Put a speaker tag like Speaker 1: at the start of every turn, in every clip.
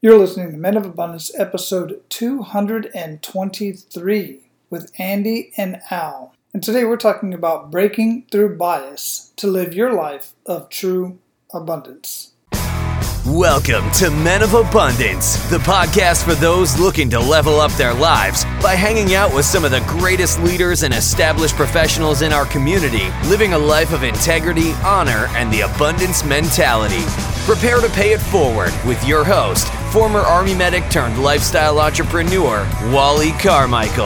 Speaker 1: You're listening to Men of Abundance, episode 223 with Andy and Al. And today we're talking about breaking through bias to live your life of true abundance.
Speaker 2: Welcome to Men of Abundance, the podcast for those looking to level up their lives by hanging out with some of the greatest leaders and established professionals in our community, living a life of integrity, honor, and the abundance mentality. Prepare to pay it forward with your host, former Army medic turned lifestyle entrepreneur, Wally Carmichael.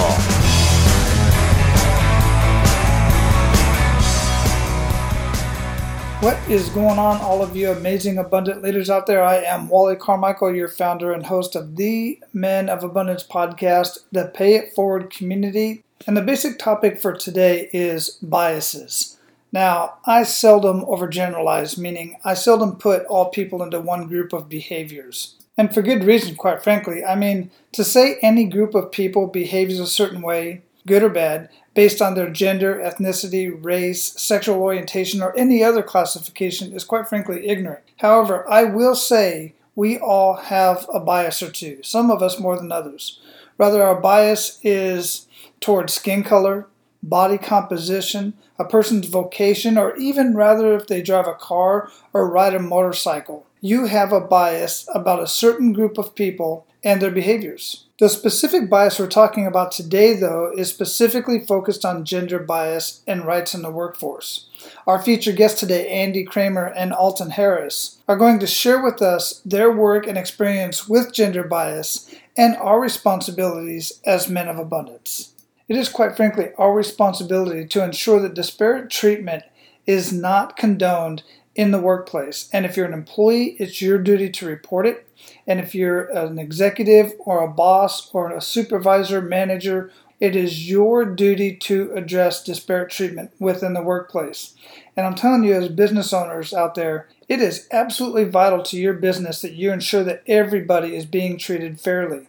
Speaker 1: What is going on, all of you amazing abundant leaders out there? I am Wally Carmichael, your founder and host of the Men of Abundance podcast, the Pay It Forward community. And the basic topic for today is biases. Now, I seldom overgeneralize, meaning I seldom put all people into one group of behaviors. And for good reason, quite frankly. I mean, to say any group of people behaves a certain way, good or bad, based on their gender, ethnicity, race, sexual orientation, or any other classification is quite frankly ignorant. However, I will say we all have a bias or two, some of us more than others. Rather, our bias is towards skin color, body composition, a person's vocation, or even rather if they drive a car or ride a motorcycle. You have a bias about a certain group of people and their behaviors. The specific bias we're talking about today, though, is specifically focused on gender bias and rights in the workforce. Our featured guests today, Andy Kramer and Alton Harris, are going to share with us their work and experience with gender bias and our responsibilities as men of abundance. It is quite frankly our responsibility to ensure that disparate treatment is not condoned in the workplace. And if you're an employee, it's your duty to report it. And if you're an executive or a boss or a supervisor, manager, it is your duty to address disparate treatment within the workplace. And I'm telling you, as business owners out there, it is absolutely vital to your business that you ensure that everybody is being treated fairly.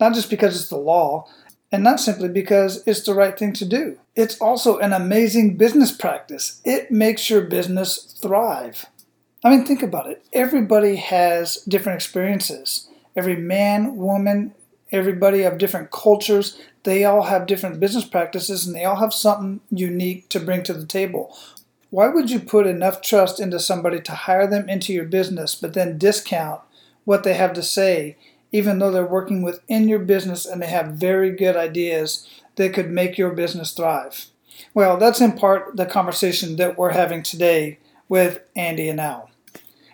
Speaker 1: Not just because it's the law, and not simply because it's the right thing to do. It's also an amazing business practice. It makes your business thrive. I mean, think about it. Everybody has different experiences. Every man, woman, everybody of different cultures, they all have different business practices and they all have something unique to bring to the table. Why would you put enough trust into somebody to hire them into your business but then discount what they have to say even though they're working within your business and they have very good ideas that could make your business thrive. Well, that's in part the conversation that we're having today with Andy and Al.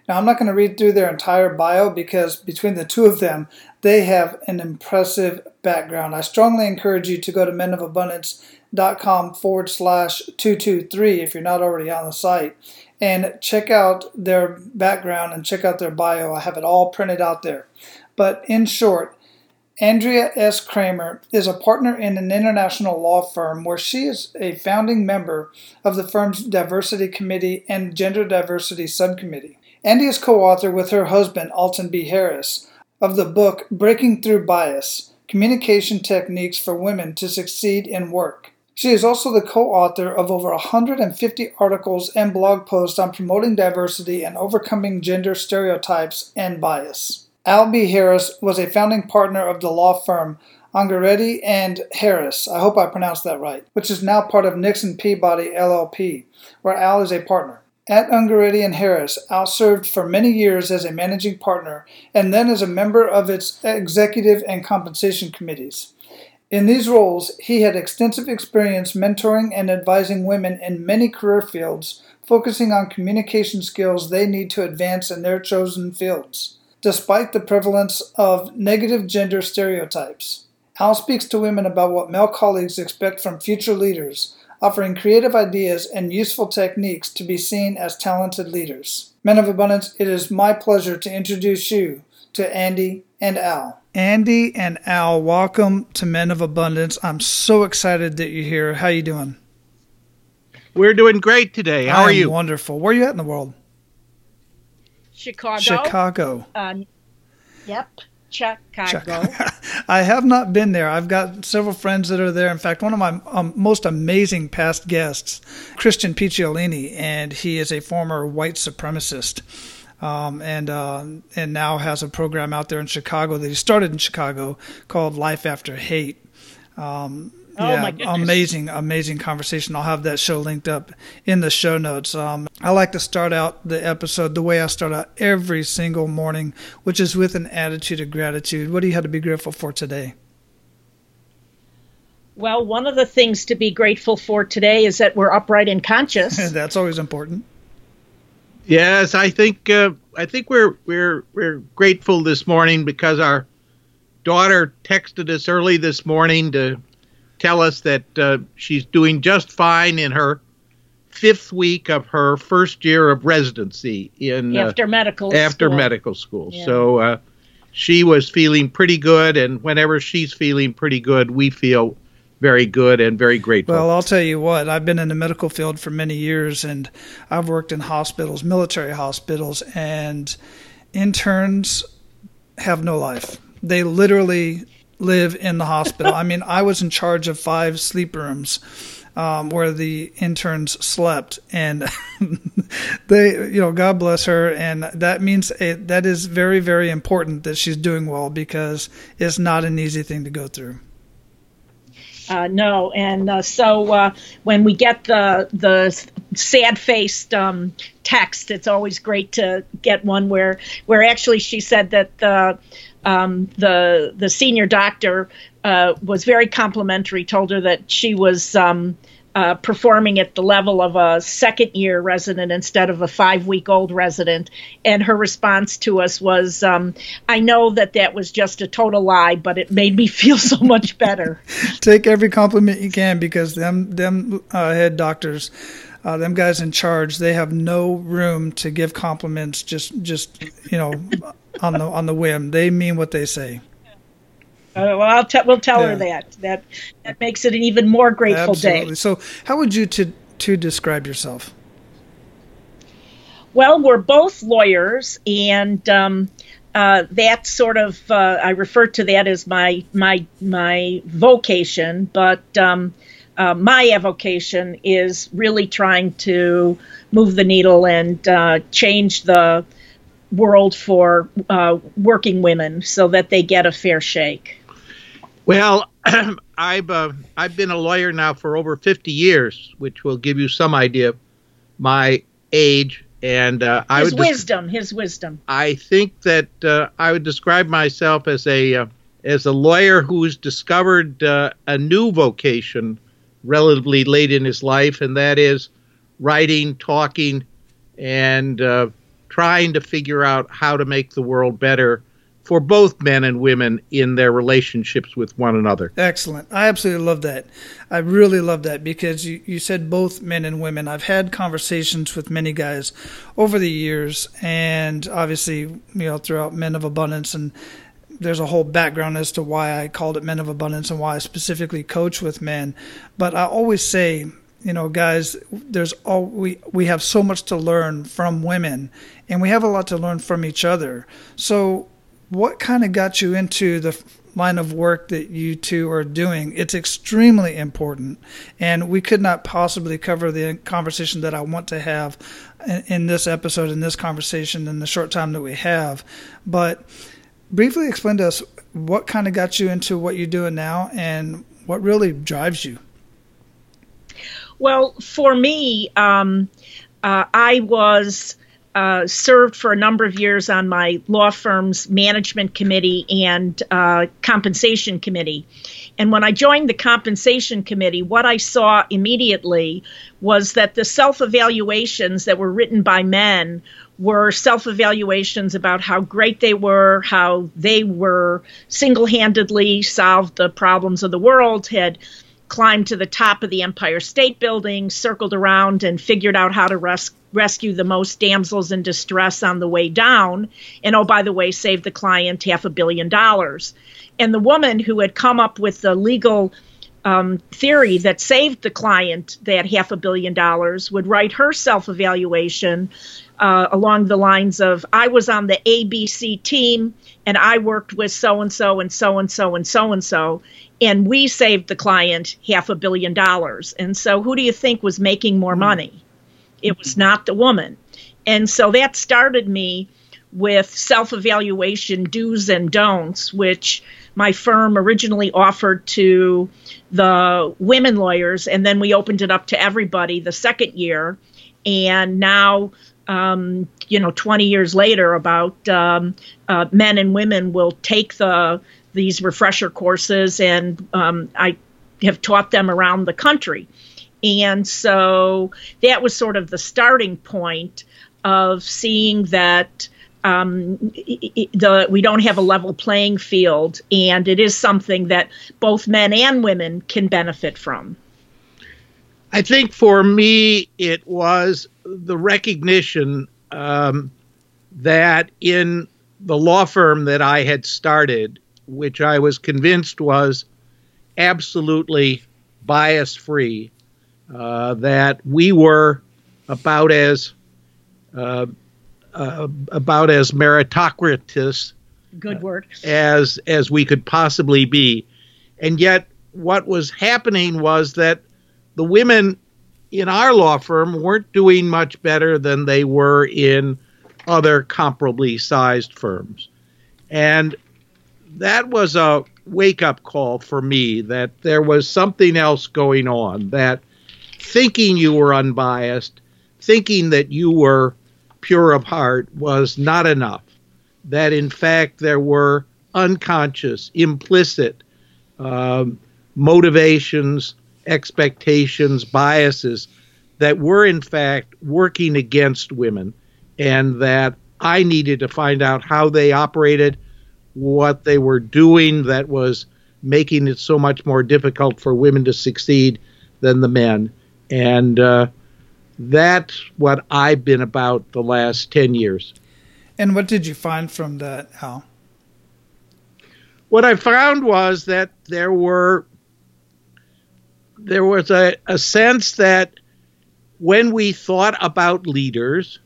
Speaker 1: Now, I'm not going to read through their entire bio because between the two of them, they have an impressive background. I strongly encourage you to go to menofabundance.com forward slash 223 if you're not already on the site and check out their background and check out their bio. I have it all printed out there. But in short, Andrea S. Kramer is a partner in an international law firm where she is a founding member of the firm's Diversity Committee and Gender Diversity Subcommittee. Andy is co author with her husband, Alton B. Harris, of the book Breaking Through Bias Communication Techniques for Women to Succeed in Work. She is also the co author of over 150 articles and blog posts on promoting diversity and overcoming gender stereotypes and bias. Al B. Harris was a founding partner of the law firm Ungaretti and Harris, I hope I pronounced that right, which is now part of Nixon Peabody LLP, where Al is a partner. At Ungaretti and Harris, Al served for many years as a managing partner and then as a member of its executive and compensation committees. In these roles, he had extensive experience mentoring and advising women in many career fields, focusing on communication skills they need to advance in their chosen fields despite the prevalence of negative gender stereotypes. Al speaks to women about what male colleagues expect from future leaders, offering creative ideas and useful techniques to be seen as talented leaders. Men of Abundance, it is my pleasure to introduce you to Andy and Al. Andy and Al, welcome to Men of Abundance. I'm so excited that you're here. How are you doing?
Speaker 3: We're doing great today. How are you?
Speaker 1: Wonderful. Where are you at in the world?
Speaker 4: Chicago.
Speaker 1: Chicago.
Speaker 4: Uh, yep. Chicago.
Speaker 1: I have not been there. I've got several friends that are there. In fact, one of my um, most amazing past guests, Christian Picciolini, and he is a former white supremacist. um, and uh, and now has a program out there in Chicago that he started in Chicago called Life After Hate. Um,
Speaker 4: oh yeah, my goodness.
Speaker 1: amazing, amazing conversation. I'll have that show linked up in the show notes. Um, I like to start out the episode the way I start out every single morning, which is with an attitude of gratitude. What do you have to be grateful for today?
Speaker 4: Well, one of the things to be grateful for today is that we're upright and conscious.
Speaker 1: That's always important.
Speaker 3: Yes, I think uh, I think we're we're we're grateful this morning because our daughter texted us early this morning to tell us that uh, she's doing just fine in her fifth week of her first year of residency in
Speaker 4: uh, after medical
Speaker 3: after
Speaker 4: school.
Speaker 3: medical school. Yeah. So uh, she was feeling pretty good, and whenever she's feeling pretty good, we feel very good and very grateful.
Speaker 1: Well, I'll tell you what, I've been in the medical field for many years and I've worked in hospitals, military hospitals, and interns have no life. They literally live in the hospital. I mean, I was in charge of five sleep rooms. Um, where the interns slept, and they, you know, God bless her, and that means it, that is very, very important that she's doing well because it's not an easy thing to go through.
Speaker 4: Uh, no, and uh, so uh, when we get the the sad faced um, text, it's always great to get one where where actually she said that the um, the the senior doctor uh, was very complimentary, told her that she was. Um, uh, performing at the level of a second year resident instead of a five week old resident. And her response to us was, um, I know that that was just a total lie, but it made me feel so much better.
Speaker 1: Take every compliment you can because them, them uh, head doctors. Uh, them guys in charge, they have no room to give compliments just, just you know, on the on the whim. They mean what they say.
Speaker 4: Uh, well, I'll we'll tell yeah. her that. That that makes it an even more grateful
Speaker 1: Absolutely.
Speaker 4: day.
Speaker 1: So, how would you to to describe yourself?
Speaker 4: Well, we're both lawyers, and um, uh, that sort of uh, I refer to that as my my my vocation, but um, uh, my avocation is really trying to move the needle and uh, change the world for uh, working women so that they get a fair shake.
Speaker 3: Well, I've uh, I've been a lawyer now for over 50 years, which will give you some idea of my age. And uh, I
Speaker 4: his would wisdom, des- his wisdom.
Speaker 3: I think that uh, I would describe myself as a uh, as a lawyer who's discovered uh, a new vocation relatively late in his life, and that is writing, talking, and uh, trying to figure out how to make the world better for both men and women in their relationships with one another.
Speaker 1: Excellent. I absolutely love that. I really love that because you, you said both men and women. I've had conversations with many guys over the years, and obviously, you know, throughout Men of Abundance and there's a whole background as to why I called it Men of Abundance and why I specifically coach with men. But I always say, you know, guys, there's all we we have so much to learn from women, and we have a lot to learn from each other. So what kind of got you into the line of work that you two are doing? It's extremely important, and we could not possibly cover the conversation that I want to have in, this episode, in this conversation, in the short time that we have. But briefly explain to us what kind of got you into what you're doing now and what really drives you.
Speaker 4: Well, for me, um, uh, I was uh, served for a number of years on my law firm's management committee and uh, compensation committee. And when I joined the compensation committee, what I saw immediately was that the self evaluations that were written by men were self evaluations about how great they were, how they were single handedly solved the problems of the world, had climbed to the top of the Empire State Building, circled around, and figured out how to res- rescue the most damsels in distress on the way down. And oh, by the way, save the client half a billion dollars. And the woman who had come up with the legal um, theory that saved the client that half a billion dollars would write her self evaluation uh, along the lines of I was on the ABC team and I worked with so and so and so and so and so and so, and we saved the client half a billion dollars. And so, who do you think was making more money? It was not the woman. And so that started me with self evaluation do's and don'ts, which my firm originally offered to the women lawyers, and then we opened it up to everybody the second year. And now, um, you know, 20 years later, about um, uh, men and women will take the these refresher courses, and um, I have taught them around the country. And so that was sort of the starting point of seeing that um, the we don't have a level playing field, and it is something that both men and women can benefit from.
Speaker 3: I think for me, it was the recognition um, that in the law firm that I had started, which I was convinced was absolutely bias free, uh, that we were about as uh, uh, about as meritocratic
Speaker 4: good word.
Speaker 3: as as we could possibly be. And yet what was happening was that the women in our law firm weren't doing much better than they were in other comparably sized firms. And that was a wake up call for me that there was something else going on that thinking you were unbiased thinking that you were pure of heart was not enough. That in fact there were unconscious, implicit um, motivations, expectations, biases that were in fact working against women, and that I needed to find out how they operated, what they were doing that was making it so much more difficult for women to succeed than the men. And uh, that's what I've been about the last 10 years.
Speaker 1: And what did you find from that, Al?
Speaker 3: What I found was that there were there was a, a sense that when we thought about leaders,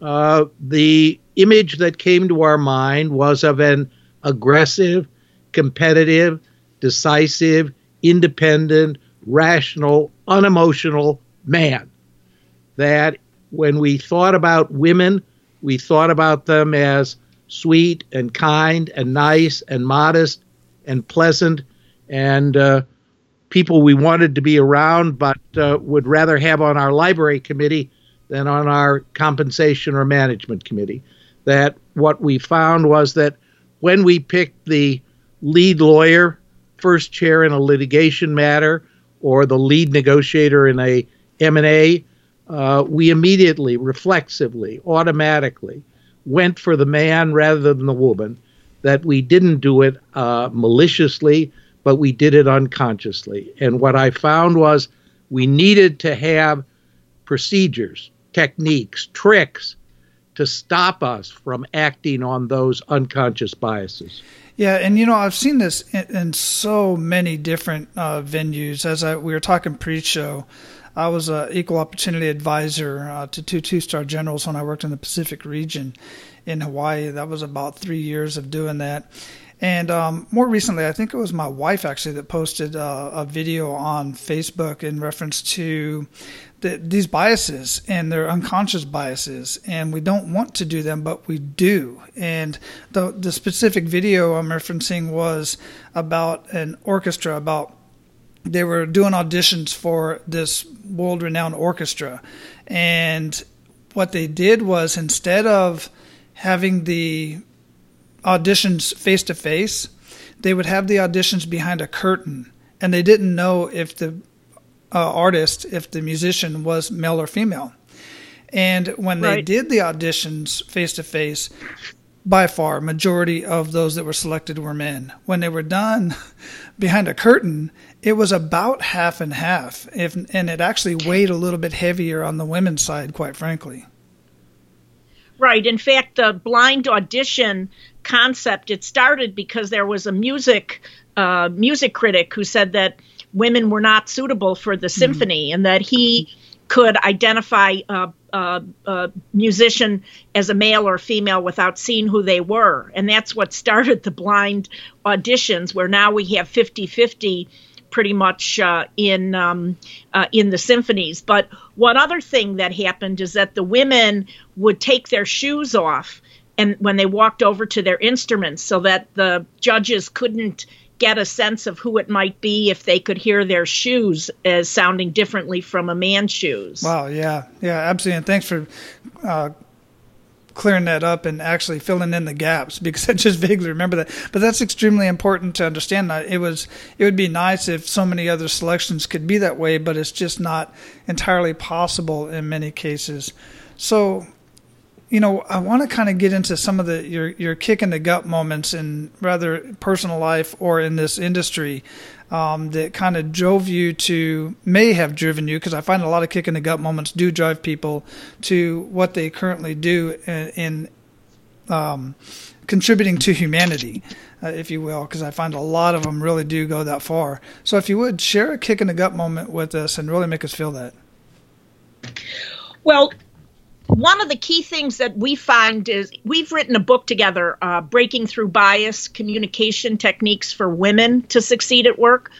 Speaker 3: uh, the image that came to our mind was of an aggressive, competitive, decisive, independent, rational, unemotional man that when we thought about women, we thought about them as sweet and kind and nice and modest and pleasant and uh, people we wanted to be around but uh, would rather have on our library committee than on our compensation or management committee. That what we found was that when we picked the lead lawyer, first chair in a litigation matter, or the lead negotiator in a M&A, uh, we immediately, reflexively, automatically went for the man rather than the woman, that we didn't do it uh, maliciously, but we did it unconsciously. And what I found was we needed to have procedures, techniques, tricks to stop us from acting on those unconscious biases.
Speaker 1: Yeah, and you know I've seen this in, in so many different uh, venues. As I, we were talking pre-show, I was an equal opportunity advisor uh, to two two star generals when I worked in the Pacific region in Hawaii. That was about three years of doing that. And um, more recently, I think it was my wife actually that posted uh, a video on Facebook in reference to the, these biases and their unconscious biases. And we don't want to do them, but we do. And the, the specific video I'm referencing was about an orchestra, about they were doing auditions for this world renowned orchestra. And what they did was instead of having the auditions face to face, they would have the auditions behind a curtain. And they didn't know if the uh, artist, if the musician was male or female. And when right. they did the auditions face to face, by far majority of those that were selected were men. When they were done behind a curtain, it was about half and half. If and it actually weighed a little bit heavier on the women's side, quite frankly.
Speaker 4: Right. In fact, the blind audition concept it started because there was a music uh, music critic who said that women were not suitable for the mm-hmm. symphony mm-hmm. and that he could identify a, a, a, musician as a male or female without seeing who they were. And that's what started the blind auditions, where now we have 50 50 pretty much uh, in um, uh, in the symphonies. But one other thing that happened is that the women would take their shoes off and when they walked over to their instruments so that the judges couldn't get a sense of who it might be if they could hear their shoes as sounding differently from a man's shoes.
Speaker 1: Wow, yeah, yeah, absolutely. And thanks for uh, clearing that up and actually filling in the gaps because I just vaguely remember that. But that's extremely important to understand. It was it would be nice if so many other selections could be that way, but it's just not entirely possible in many cases. So you know, I want to kind of get into some of the your your kick in the gut moments in rather personal life or in this industry um, that kind of drove you to may have driven you because I find a lot of kick in the gut moments do drive people to what they currently do in, in um, contributing to humanity, uh, if you will, because I find a lot of them really do go that far. So if you would share a kick in the gut moment with us and really make us feel that.
Speaker 4: Well, one of the key things that we find is we've written a book together, uh, Breaking Through Bias Communication Techniques for Women to Succeed at Work.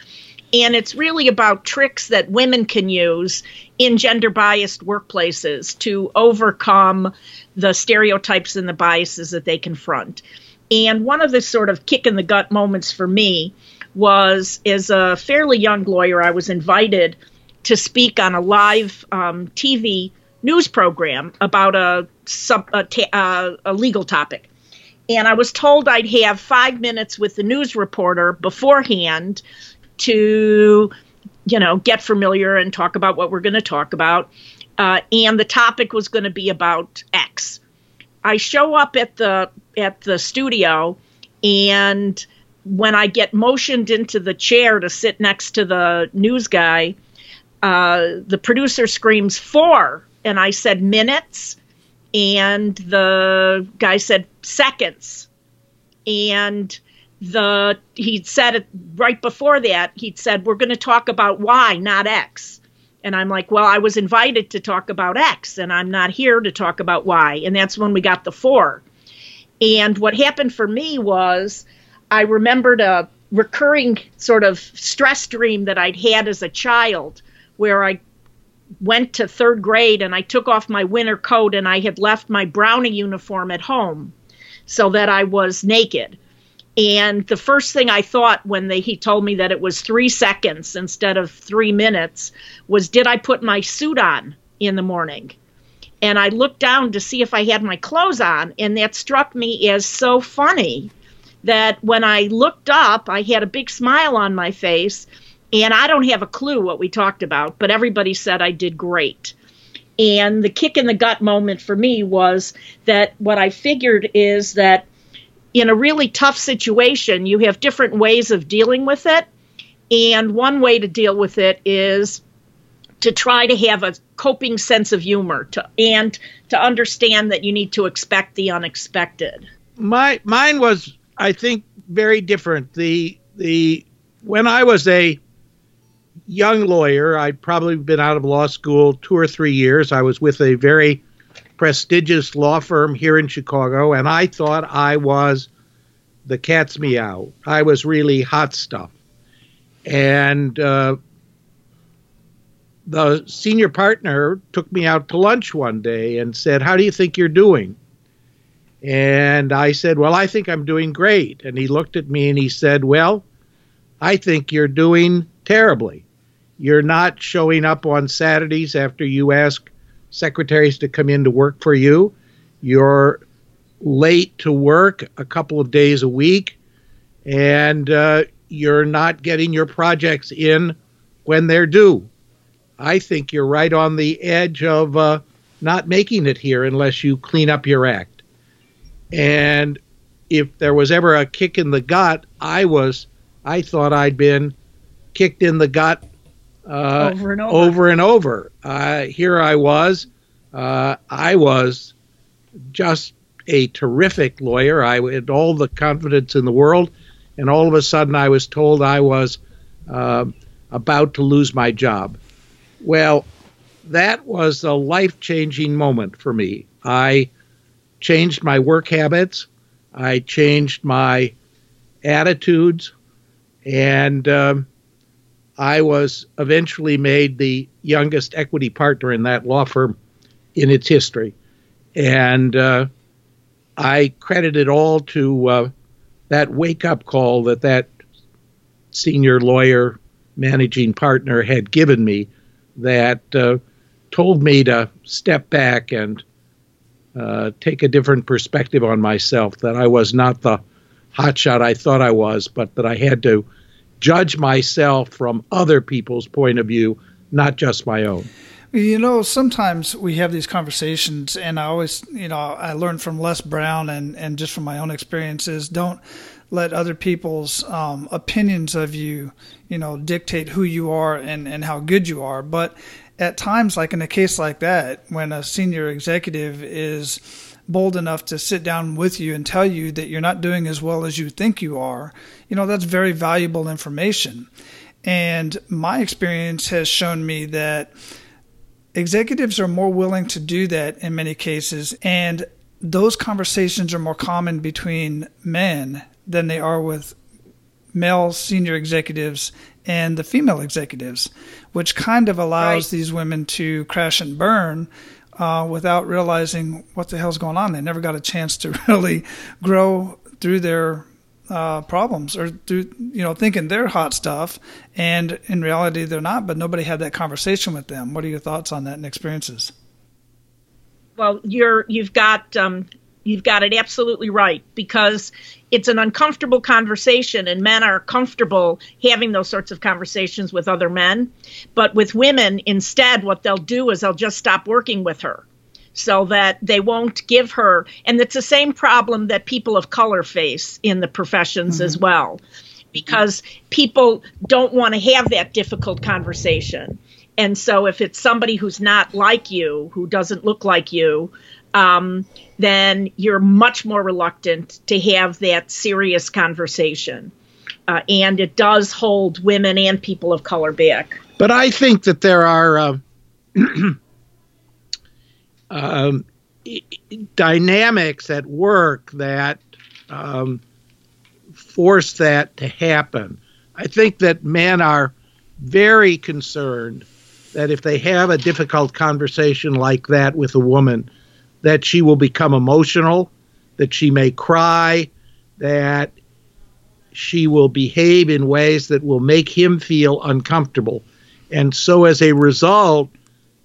Speaker 4: And it's really about tricks that women can use in gender biased workplaces to overcome the stereotypes and the biases that they confront. And one of the sort of kick in the gut moments for me was as a fairly young lawyer, I was invited to speak on a live um, TV news program about a, sub, a, uh, a legal topic. And I was told I'd have five minutes with the news reporter beforehand to, you know, get familiar and talk about what we're going to talk about. Uh, and the topic was going to be about X. I show up at the at the studio, and when I get motioned into the chair to sit next to the news guy, uh, the producer screams four and I said minutes, and the guy said seconds, and the he'd said it right before that. He'd said we're going to talk about Y, not X. And I'm like, well, I was invited to talk about X, and I'm not here to talk about Y. And that's when we got the four. And what happened for me was I remembered a recurring sort of stress dream that I'd had as a child where I went to third grade and I took off my winter coat and I had left my brownie uniform at home so that I was naked. And the first thing I thought when they, he told me that it was three seconds instead of three minutes was, did I put my suit on in the morning? And I looked down to see if I had my clothes on, and that struck me as so funny that when I looked up, I had a big smile on my face and I don't have a clue what we talked about, but everybody said I did great. And the kick in the gut moment for me was that what I figured is that in a really tough situation, you have different ways of dealing with it. And one way to deal with it is to try to have a coping sense of humor to, and to understand that you need to expect the unexpected.
Speaker 3: My mine was, I think, very different. The the when I was a young lawyer. I'd probably been out of law school two or three years. I was with a very prestigious law firm here in Chicago, and I thought I was the cat's meow. I was really hot stuff. And uh, the senior partner took me out to lunch one day and said, How do you think you're doing? And I said, Well, I think I'm doing great. And he looked at me and he said, Well, I think you're doing terribly. You're not showing up on Saturdays after you ask secretaries to come in to work for you. You're late to work a couple of days a week, and uh, you're not getting your projects in when they're due. I think you're right on the edge of uh, not making it here unless you clean up your act. And if there was ever a kick in the gut, I was, I thought I'd been kicked in the gut uh, over and over. Over and over. Uh, here I was. Uh, I was just a terrific lawyer. I had all the confidence in the world, and all of a sudden I was told I was uh, about to lose my job. Well, that was a life changing moment for me. I changed my work habits, I changed my attitudes, and um, I was eventually made the youngest equity partner in that law firm in its history. And uh, I credit it all to uh, that wake up call that that senior lawyer managing partner had given me that uh, told me to step back and uh, take a different perspective on myself, that I was not the hotshot I thought I was, but that I had to judge myself from other people's point of view, not just my own.
Speaker 1: You know, sometimes we have these conversations, and I always, you know, I learned from Les Brown and, and just from my own experiences don't let other people's um, opinions of you, you know, dictate who you are and, and how good you are. But at times, like in a case like that, when a senior executive is bold enough to sit down with you and tell you that you're not doing as well as you think you are, you know, that's very valuable information. And my experience has shown me that executives are more willing to do that in many cases. And those conversations are more common between men than they are with male senior executives and the female executives, which kind of allows right. these women to crash and burn uh, without realizing what the hell's going on. They never got a chance to really grow through their uh, problems or through, you know, thinking they're hot stuff, and in reality they're not. But nobody had that conversation with them. What are your thoughts on that and experiences?
Speaker 4: Well, you're you've got um, you've got it absolutely right because it's an uncomfortable conversation and men are comfortable having those sorts of conversations with other men but with women instead what they'll do is they'll just stop working with her so that they won't give her and it's the same problem that people of color face in the professions mm-hmm. as well because people don't want to have that difficult conversation and so if it's somebody who's not like you who doesn't look like you um, then you're much more reluctant to have that serious conversation. Uh, and it does hold women and people of color back.
Speaker 3: But I think that there are uh, um, dynamics at work that um, force that to happen. I think that men are very concerned that if they have a difficult conversation like that with a woman, that she will become emotional, that she may cry, that she will behave in ways that will make him feel uncomfortable. And so, as a result,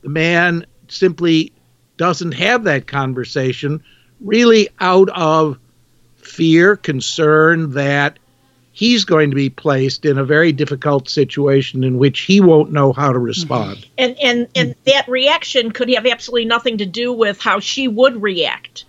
Speaker 3: the man simply doesn't have that conversation, really out of fear, concern that he's going to be placed in a very difficult situation in which he won't know how to respond.
Speaker 4: Mm-hmm. And and and that reaction could have absolutely nothing to do with how she would react,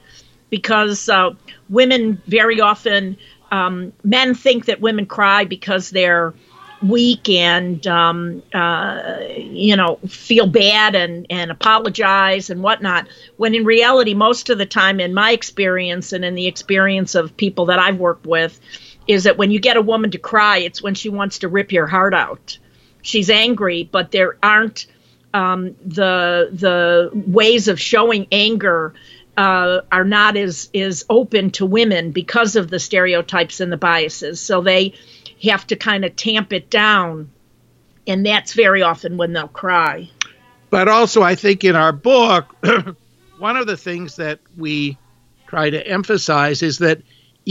Speaker 4: because uh, women very often um, men think that women cry because they're weak and um, uh, you know feel bad and and apologize and whatnot when in reality most of the time in my experience and in the experience of people that i've worked with is that when you get a woman to cry, it's when she wants to rip your heart out. She's angry, but there aren't um, the the ways of showing anger uh, are not as is open to women because of the stereotypes and the biases. So they have to kind of tamp it down, and that's very often when they'll cry.
Speaker 3: But also, I think in our book, one of the things that we try to emphasize is that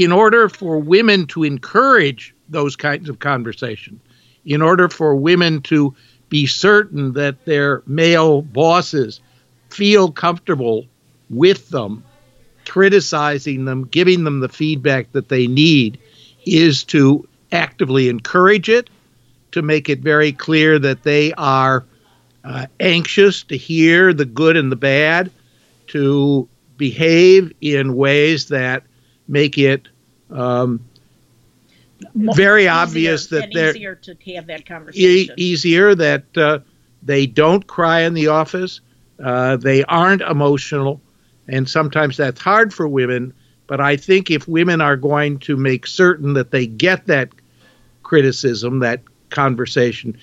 Speaker 3: in order for women to encourage those kinds of conversations, in order for women to be certain that their male bosses feel comfortable with them, criticizing them, giving them the feedback that they need, is to actively encourage it, to make it very clear that they are uh, anxious to hear the good and the bad, to behave in ways that make it um, very easier, obvious that they're
Speaker 4: easier to have that conversation.
Speaker 3: E- easier that uh, they don't cry in the office, uh, they aren't emotional, and sometimes that's hard for women. But I think if women are going to make certain that they get that criticism, that conversation,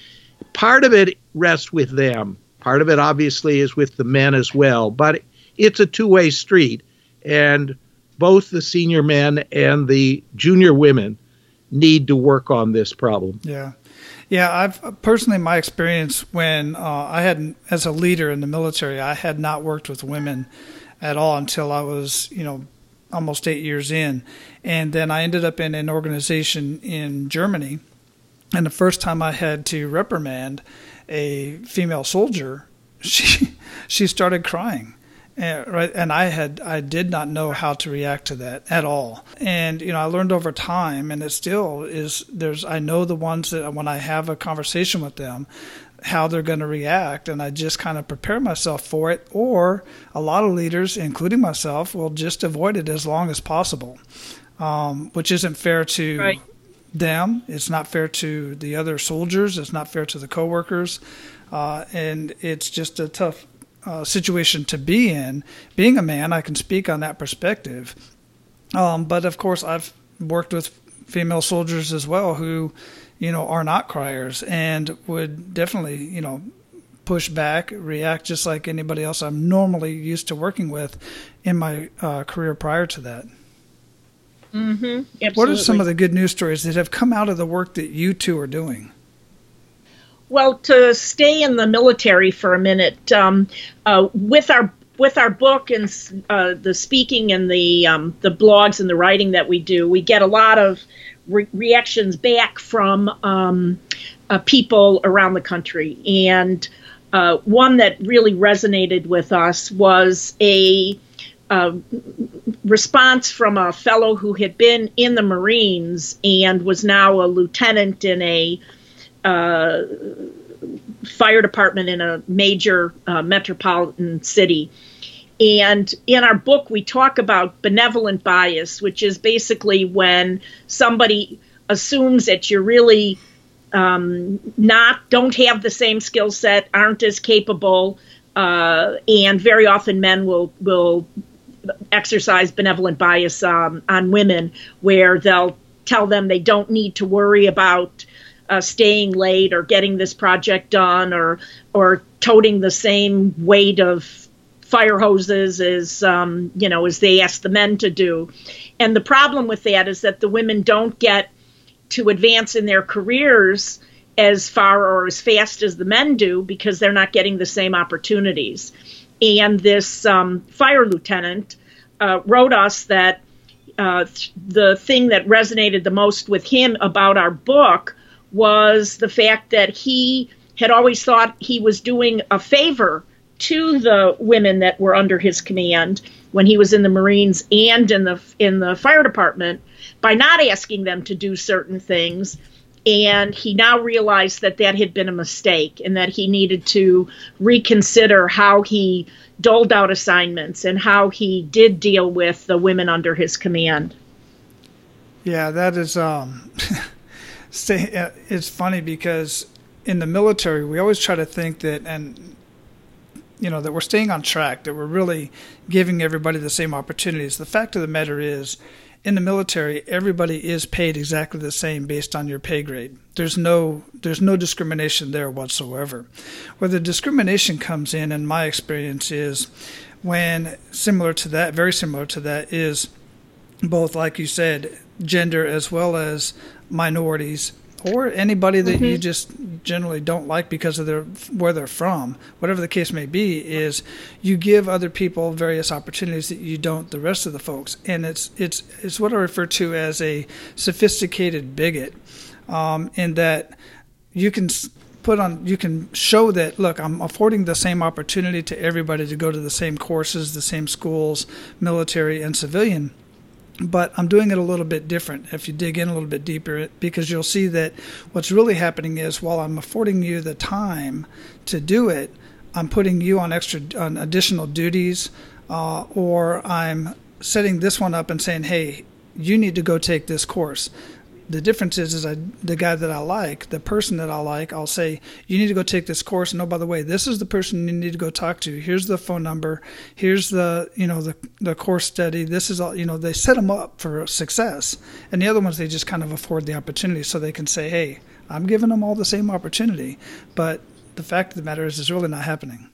Speaker 3: part of it rests with them. Part of it obviously is with the men as well, but it's a two way street. And both the senior men and the junior women need to work on this problem.
Speaker 1: Yeah. Yeah, I've personally my experience when uh, I had as a leader in the military, I had not worked with women at all until I was, you know, almost eight years in. And then I ended up in an organization in Germany. And the first time I had to reprimand a female soldier, she she started crying. And, right, and I had I did not know how to react to that at all. And you know, I learned over time, and it still is. There's I know the ones that when I have a conversation with them, how they're going to react, and I just kind of prepare myself for it. Or a lot of leaders, including myself, will just avoid it as long as possible, um, which isn't fair to. Right. Them, it's not fair to the other soldiers. It's not fair to the coworkers, uh, and it's just a tough uh, situation to be in. Being a man, I can speak on that perspective. Um, but of course, I've worked with female soldiers as well who, you know, are not criers and would definitely, you know, push back, react just like anybody else I'm normally used to working with in my uh, career prior to that.
Speaker 4: Mm-hmm.
Speaker 1: What are some of the good news stories that have come out of the work that you two are doing?
Speaker 4: Well, to stay in the military for a minute, um, uh, with our with our book and uh, the speaking and the um, the blogs and the writing that we do, we get a lot of re- reactions back from um, uh, people around the country, and uh, one that really resonated with us was a uh, response from a fellow who had been in the Marines and was now a lieutenant in a uh, fire department in a major uh, metropolitan city. And in our book, we talk about benevolent bias, which is basically when somebody assumes that you're really um, not, don't have the same skill set, aren't as capable, uh, and very often men will will exercise benevolent bias um, on women, where they'll tell them they don't need to worry about uh, staying late or getting this project done or or toting the same weight of fire hoses as um, you know as they ask the men to do. And the problem with that is that the women don't get to advance in their careers as far or as fast as the men do because they're not getting the same opportunities. And this um, fire lieutenant uh, wrote us that uh, the thing that resonated the most with him about our book was the fact that he had always thought he was doing a favor to the women that were under his command when he was in the Marines and in the in the fire department by not asking them to do certain things and he now realized that that had been a mistake and that he needed to reconsider how he doled out assignments and how he did deal with the women under his command.
Speaker 1: Yeah, that is um uh, it's funny because in the military we always try to think that and you know that we're staying on track that we're really giving everybody the same opportunities. The fact of the matter is in the military everybody is paid exactly the same based on your pay grade. There's no there's no discrimination there whatsoever. Where the discrimination comes in in my experience is when similar to that very similar to that is both like you said gender as well as minorities or anybody that mm-hmm. you just generally don't like because of their where they're from, whatever the case may be, is you give other people various opportunities that you don't the rest of the folks, and it's it's it's what I refer to as a sophisticated bigot, um, in that you can put on you can show that look i'm affording the same opportunity to everybody to go to the same courses the same schools military and civilian but I'm doing it a little bit different if you dig in a little bit deeper because you'll see that what's really happening is while I'm affording you the time to do it, I'm putting you on extra on additional duties uh, or I'm setting this one up and saying, hey, you need to go take this course the difference is, is I, the guy that I like, the person that I like, I'll say, you need to go take this course. And oh, by the way, this is the person you need to go talk to. Here's the phone number. Here's the, you know, the, the course study. This is all, you know, they set them up for success. And the other ones, they just kind of afford the opportunity so they can say, hey, I'm giving them all the same opportunity. But the fact of the matter is, it's really not happening.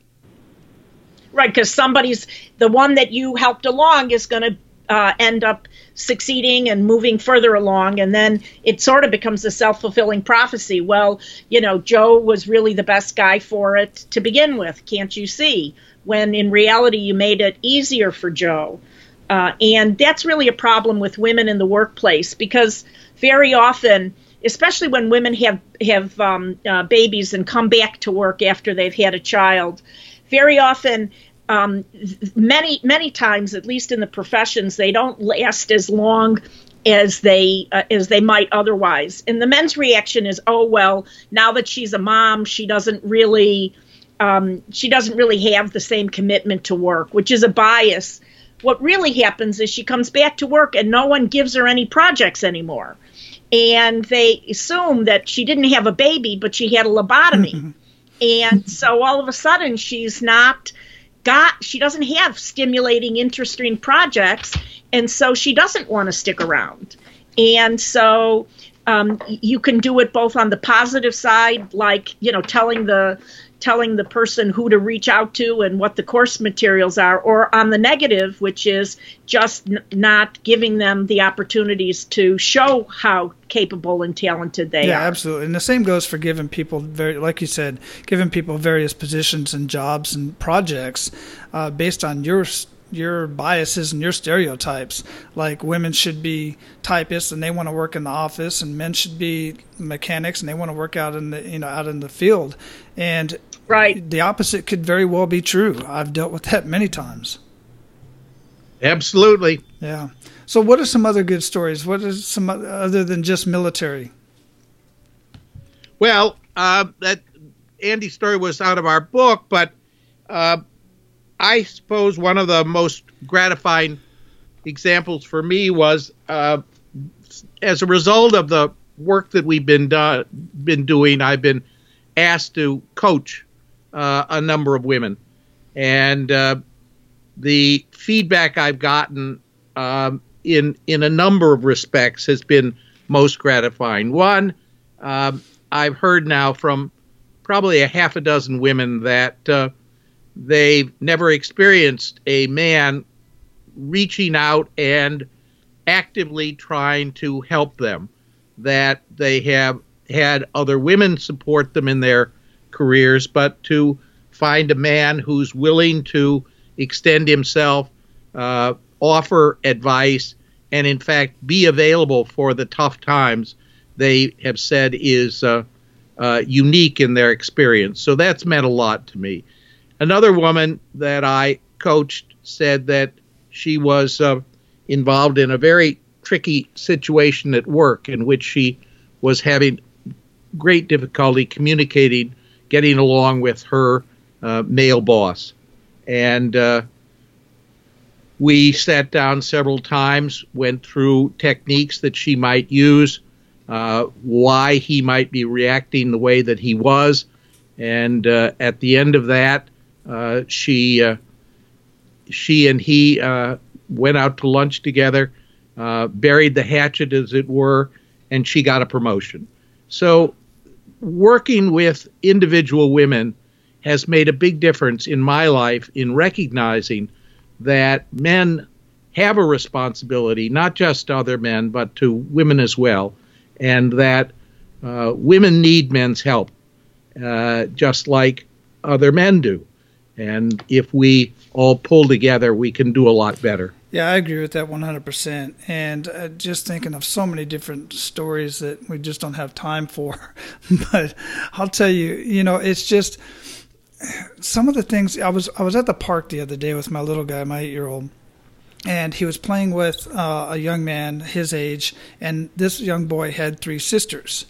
Speaker 4: Right. Because somebody's, the one that you helped along is going to uh, end up succeeding and moving further along and then it sort of becomes a self-fulfilling prophecy well you know joe was really the best guy for it to begin with can't you see when in reality you made it easier for joe Uh, and that's really a problem with women in the workplace because very often, especially when women have have um, uh, babies and come back to work after they've had a child, very often. Um, many many times, at least in the professions, they don't last as long as they uh, as they might otherwise. And the men's reaction is, oh well, now that she's a mom, she doesn't really um, she doesn't really have the same commitment to work, which is a bias. What really happens is she comes back to work and no one gives her any projects anymore. And they assume that she didn't have a baby, but she had a lobotomy. and so all of a sudden she's not got she doesn't have stimulating interesting projects and so she doesn't want to stick around. And so um, you can do it both on the positive side like you know telling the telling the person who to reach out to and what the course materials are, or on the negative, which is just n- not giving them the opportunities to show how capable and talented they
Speaker 1: yeah,
Speaker 4: are.
Speaker 1: Yeah, absolutely. And the same goes for giving people very, like you said, giving people various positions and jobs and projects uh, based on your your biases and your stereotypes. Like women should be typists and they want to work in the office, and men should be mechanics and they want to work out in the you know out in the field. And
Speaker 4: Right.
Speaker 1: The opposite could very well be true. I've dealt with that many times.
Speaker 3: Absolutely.
Speaker 1: Yeah. So, what are some other good stories? What is some other than just military?
Speaker 3: Well, uh, that Andie's story was out of our book, but uh, I suppose one of the most gratifying examples for me was uh, as a result of the work that we've been do- been doing. I've been asked to coach uh, a number of women, and uh, the feedback I've gotten um, in in a number of respects has been most gratifying. One, um, I've heard now from probably a half a dozen women that uh, they've never experienced a man reaching out and actively trying to help them. That they have had other women support them in their careers, but to find a man who's willing to extend himself, uh, offer advice, and in fact be available for the tough times they have said is uh, uh, unique in their experience. So that's meant a lot to me. Another woman that I coached said that she was uh, involved in a very tricky situation at work in which she was having great difficulty communicating getting along with her uh, male boss. And uh, we sat down several times, went through techniques that she might use, uh, why he might be reacting the way that he was. And uh, at the end of that, uh, she uh, she and he went out to lunch together, buried the hatchet, as it were, and she got a promotion. So working with individual women has made a big difference in my life in recognizing that men have a responsibility, not just to other men, but to women as well, and that uh, women need men's help, uh, just like other men do. And if we all pull together, we can do a lot better.
Speaker 1: Yeah, I agree with that 100%. And uh, just thinking of so many different stories that we just don't have time for. but I'll tell you, you know, it's just some of the things I was I was at the park the other day with my little guy, my 8-year-old. And he was playing with uh, a young man his age, and this young boy had three sisters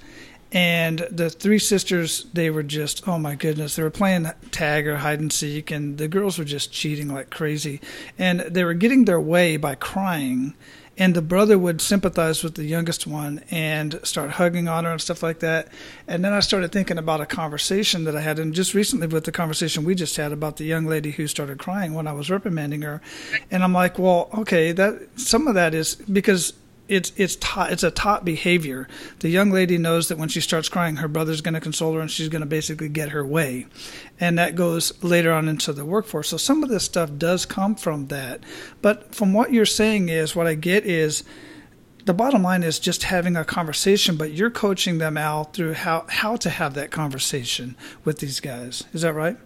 Speaker 1: and the three sisters they were just oh my goodness they were playing tag or hide and seek and the girls were just cheating like crazy. And they were getting their way by crying and the brother would sympathize with the youngest one and start hugging on her and stuff like that. And then i started thinking about a conversation that i had and just recently with the conversation we just had about the young lady who started crying when i was reprimanding her. And i'm like well okay that some of that is because it's it's it's a taught behavior. The young lady knows that when she starts crying, her brother's going to console her, and she's going to basically get her way, and that goes later on into the workforce. So some of this stuff does come from that, but from what you're saying is what I get is the bottom line is just having a conversation, but you're coaching them out through how how to have that conversation with these guys. Is that right?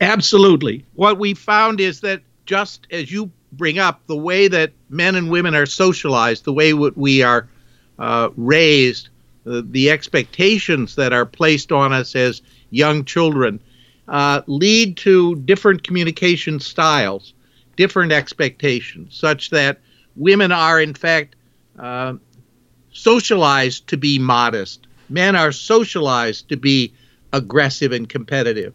Speaker 3: Absolutely. What we found is that just as you bring up the way that men and women are socialized, the way we are uh, raised, uh, the expectations that are placed on us as young children uh, lead to different communication styles, different expectations, such that women are, in fact, uh, socialized to be modest. Men are socialized to be aggressive and competitive.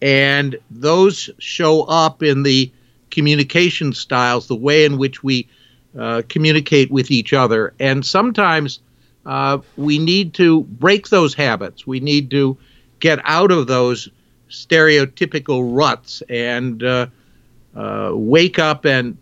Speaker 3: And those show up in the communication styles, the way in which we uh, communicate with each other. And sometimes uh, we need to break those habits. We need to get out of those stereotypical ruts and uh, uh wake up and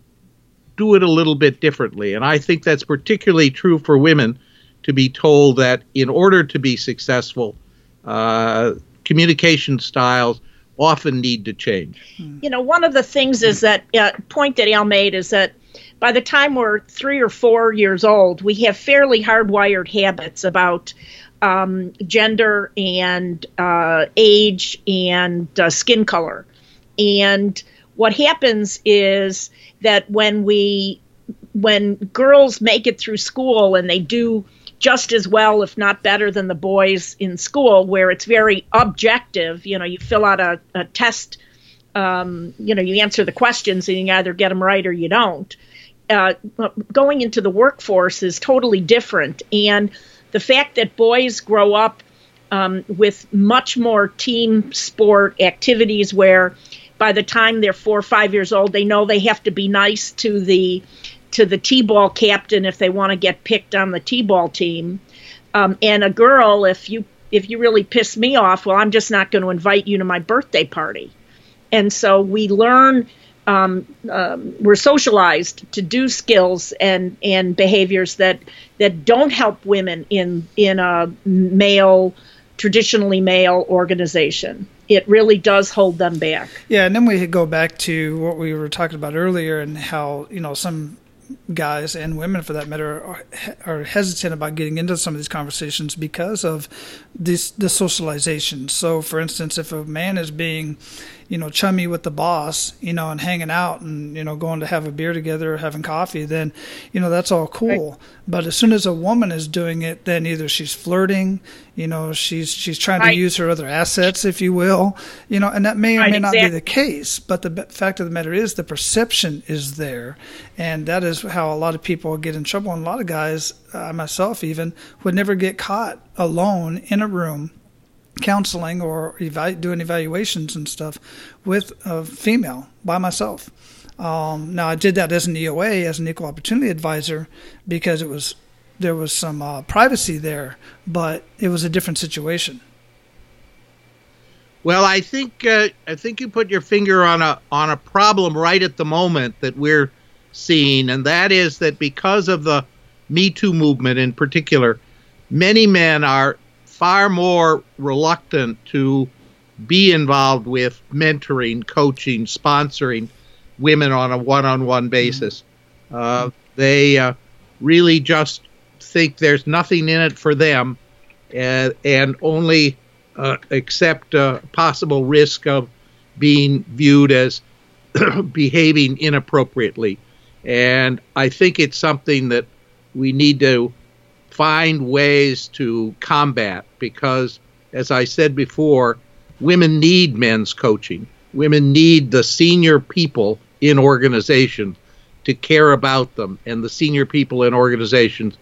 Speaker 3: do it a little bit differently. And I think that's particularly true for women to be told that in order to be successful, uh, communication styles often need to change.
Speaker 4: You know, one of the things is that uh, point that Al made is that by the time we're three or four years old, we have fairly hardwired habits about um, gender and uh, age and uh, skin color. And what happens is that when we when girls make it through school and they do just as well, if not better, than the boys in school, where it's very objective. You know, you fill out a, a test, um, you know, you answer the questions and you either get them right or you don't. Uh, going into the workforce is totally different. And the fact that boys grow up um, with much more team sport activities where by the time they're four or five years old, they know they have to be nice to the to the t-ball captain if they want to get picked on the t-ball team. Um, and a girl if you if you really piss me off well i'm just not going to invite you to my birthday party. And so we learn um, um, we're socialized to do skills and and behaviors that that don't help women in in a male traditionally male organization. It really does hold them back.
Speaker 1: Yeah and then we go back to what we were talking about earlier and how you know some guys and women for that matter are, are, hesitant about getting into some of these conversations because of this the socialization. So, for instance, if a man is being, you know, chummy with the boss, you know, and hanging out and you know going to have a beer together, or having coffee, then you know that's all cool. Right. But as soon as a woman is doing it, then either she's flirting, you know, she's she's trying right. to use her other assets, if you will, you know, and that may or right, may exactly. not be the case. But the fact of the matter is, the perception is there, and that is how a lot of people get in trouble. And a lot of guys, uh, myself even, would never get caught alone in a room counseling or evalu- doing evaluations and stuff with a female by myself. Um, now I did that as an EOA, as an equal opportunity advisor, because it was there was some uh, privacy there, but it was a different situation.
Speaker 3: Well, I think uh, I think you put your finger on a on a problem right at the moment that we're seeing, and that is that because of the Me Too movement in particular, many men are far more reluctant to be involved with mentoring, coaching, sponsoring women on a one-on-one basis. Uh, they uh, really just think there's nothing in it for them, and, and only uh, accept a possible risk of being viewed as behaving inappropriately. And I think it's something that we need to find ways to combat because, as I said before, women need men's coaching. Women need the senior people in organizations to care about them, and the senior people in organizations,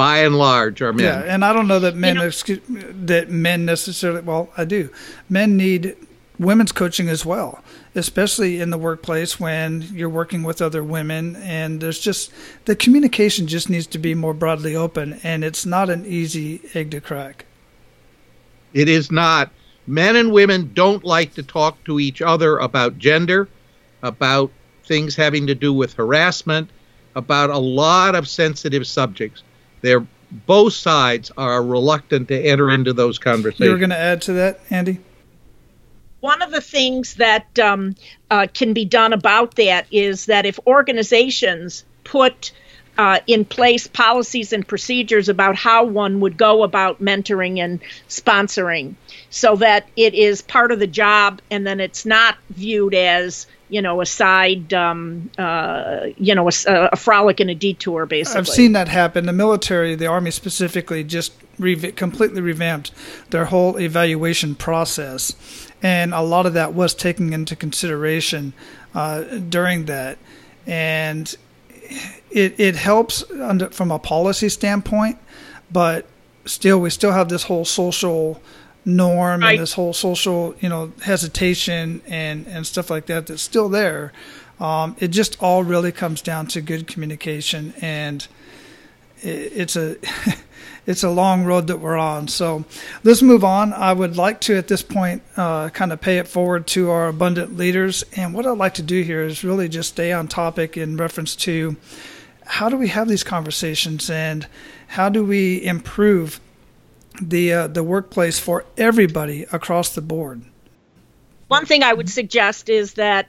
Speaker 3: by and large, are men.
Speaker 1: Yeah, and I don't know that men you know, excuse, that men necessarily. Well, I do. Men need women's coaching as well, especially in the workplace when you're working with other women. And there's just the communication just needs to be more broadly open, and it's not an easy egg to crack.
Speaker 3: It is not. Men and women don't like to talk to each other about gender, about things having to do with harassment, about a lot of sensitive subjects. They're both sides are reluctant to enter into those conversations.
Speaker 1: You were going to add to that, Andie?
Speaker 4: one of the things that um, uh, can be done about that is that if organizations put uh, in place policies and procedures about how one would go about mentoring and sponsoring so that it is part of the job and then it's not viewed as you know a side um, uh, you know a, a, frolic and a detour basically.
Speaker 1: I've seen that happen. The military the army specifically just completely revamped their whole evaluation process. And a lot of that was taken into consideration uh, during that. And it, it helps under, from a policy standpoint, but still, we still have this whole social norm right. and this whole social, you know, hesitation and, and stuff like that that's still there. Um, it just all really comes down to good communication, and it, it's a it's a long road that we're on. So let's move on. I would like to, at this point, uh, kind of pay it forward to our abundant leaders. And what I'd like to do here is really just stay on topic in reference to how do we have these conversations and how do we improve the uh, the workplace for everybody across the board.
Speaker 4: One thing I would suggest is that